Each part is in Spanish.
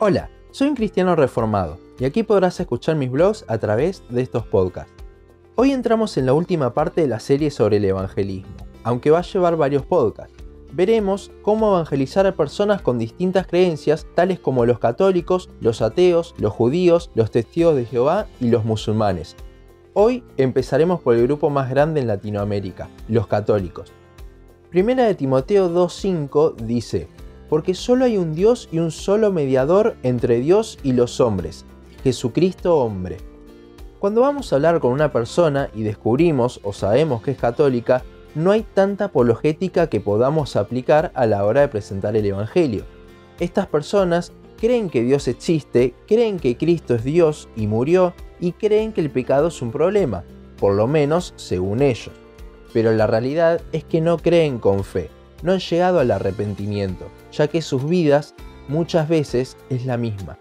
Hola, soy un cristiano reformado y aquí podrás escuchar mis blogs a través de estos podcasts. Hoy entramos en la última parte de la serie sobre el evangelismo, aunque va a llevar varios podcasts. Veremos cómo evangelizar a personas con distintas creencias, tales como los católicos, los ateos, los judíos, los testigos de Jehová y los musulmanes. Hoy empezaremos por el grupo más grande en Latinoamérica, los católicos. Primera de Timoteo 2.5 dice, porque solo hay un Dios y un solo mediador entre Dios y los hombres, Jesucristo hombre. Cuando vamos a hablar con una persona y descubrimos o sabemos que es católica, no hay tanta apologética que podamos aplicar a la hora de presentar el Evangelio. Estas personas creen que Dios existe, creen que Cristo es Dios y murió, y creen que el pecado es un problema, por lo menos según ellos. Pero la realidad es que no creen con fe no han llegado al arrepentimiento, ya que sus vidas muchas veces es la misma.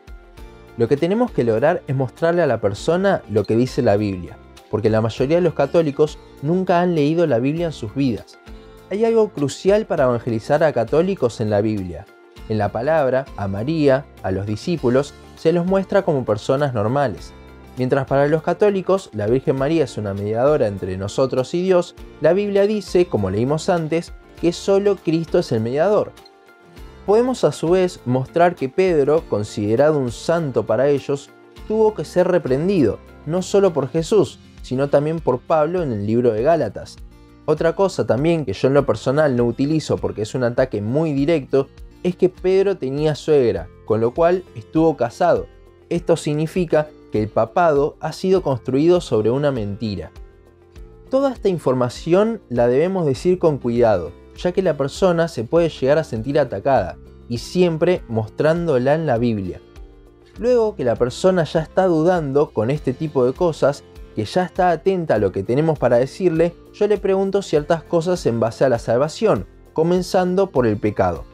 Lo que tenemos que lograr es mostrarle a la persona lo que dice la Biblia, porque la mayoría de los católicos nunca han leído la Biblia en sus vidas. Hay algo crucial para evangelizar a católicos en la Biblia. En la palabra, a María, a los discípulos, se los muestra como personas normales. Mientras para los católicos la Virgen María es una mediadora entre nosotros y Dios, la Biblia dice, como leímos antes, que solo Cristo es el mediador. Podemos a su vez mostrar que Pedro, considerado un santo para ellos, tuvo que ser reprendido, no solo por Jesús, sino también por Pablo en el libro de Gálatas. Otra cosa también que yo en lo personal no utilizo porque es un ataque muy directo, es que Pedro tenía suegra, con lo cual estuvo casado. Esto significa que el papado ha sido construido sobre una mentira. Toda esta información la debemos decir con cuidado, ya que la persona se puede llegar a sentir atacada, y siempre mostrándola en la Biblia. Luego que la persona ya está dudando con este tipo de cosas, que ya está atenta a lo que tenemos para decirle, yo le pregunto ciertas cosas en base a la salvación, comenzando por el pecado.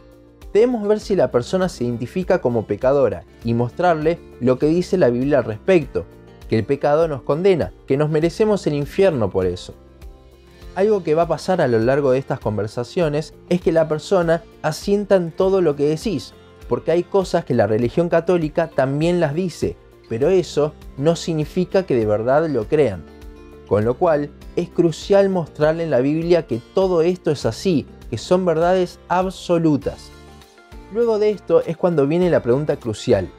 Debemos ver si la persona se identifica como pecadora y mostrarle lo que dice la Biblia al respecto, que el pecado nos condena, que nos merecemos el infierno por eso. Algo que va a pasar a lo largo de estas conversaciones es que la persona asienta en todo lo que decís, porque hay cosas que la religión católica también las dice, pero eso no significa que de verdad lo crean. Con lo cual, es crucial mostrarle en la Biblia que todo esto es así, que son verdades absolutas. Luego de esto es cuando viene la pregunta crucial.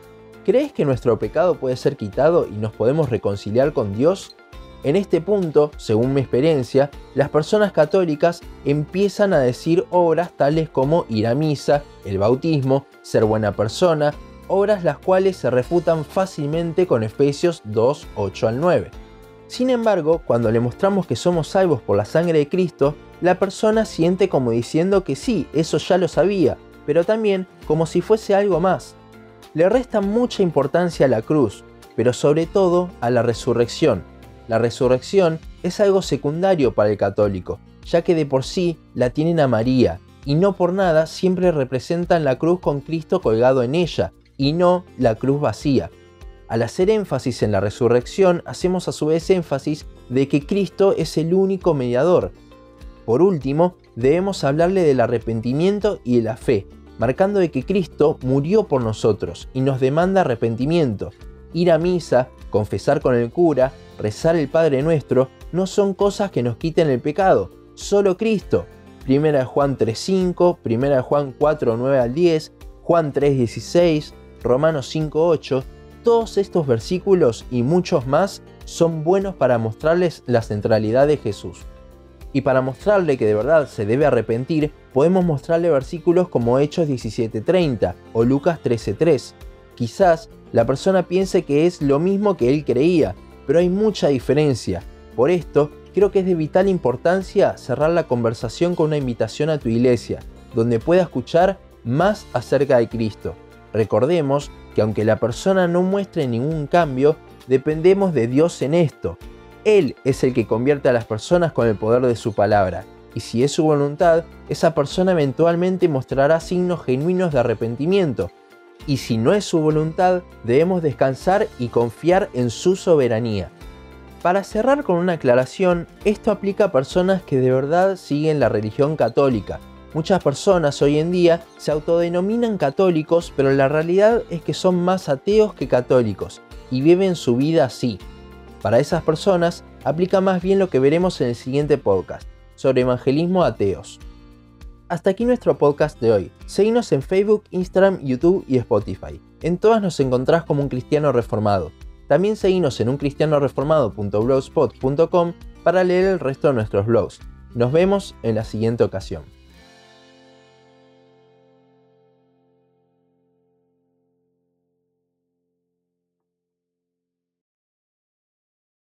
¿Crees que nuestro pecado puede ser quitado y nos podemos reconciliar con Dios? En este punto, según mi experiencia, las personas católicas empiezan a decir obras tales como ir a misa, el bautismo, ser buena persona, obras las cuales se refutan fácilmente con Efesios 2, 8 al 9. Sin embargo, cuando le mostramos que somos salvos por la sangre de Cristo, la persona siente como diciendo que sí, eso ya lo sabía, pero también como si fuese algo más. Le resta mucha importancia a la cruz, pero sobre todo a la resurrección, la resurrección es algo secundario para el católico, ya que de por sí la tienen a María, y no por nada siempre representan la cruz con Cristo colgado en ella, y no la cruz vacía. Al hacer énfasis en la resurrección, hacemos a su vez énfasis de que Cristo es el único mediador. Por último, debemos hablarle del arrepentimiento y de la fe, marcando de que Cristo murió por nosotros y nos demanda arrepentimiento. Ir a misa, confesar con el cura, rezar el Padre Nuestro, no son cosas que nos quiten el pecado, solo Cristo. Primera de Juan 3.5, Primera de Juan 4.9 al 10, Juan 3.16, Romanos 5.8, todos estos versículos y muchos más son buenos para mostrarles la centralidad de Jesús. Y para mostrarle que de verdad se debe arrepentir, podemos mostrarle versículos como Hechos 17.30 o Lucas 13.3. Quizás la persona piense que es lo mismo que él creía, pero hay mucha diferencia. Por esto, creo que es de vital importancia cerrar la conversación con una invitación a tu iglesia, donde pueda escuchar más acerca de Cristo. Recordemos que aunque la persona no muestre ningún cambio, dependemos de Dios en esto. Él es el que convierte a las personas con el poder de su palabra, y si es su voluntad, esa persona eventualmente mostrará signos genuinos de arrepentimiento, y si no es su voluntad, debemos descansar y confiar en su soberanía. Para cerrar con una aclaración, esto aplica a personas que de verdad siguen la religión católica, Muchas personas hoy en día se autodenominan católicos, pero la realidad es que son más ateos que católicos y viven su vida así. Para esas personas aplica más bien lo que veremos en el siguiente podcast, sobre evangelismo ateos. Hasta aquí nuestro podcast de hoy. Seguinos en Facebook, Instagram, YouTube y Spotify. En todas nos encontrás como un cristiano reformado. También seguinos en uncristianoreformado.blogspot.com para leer el resto de nuestros blogs. Nos vemos en la siguiente ocasión.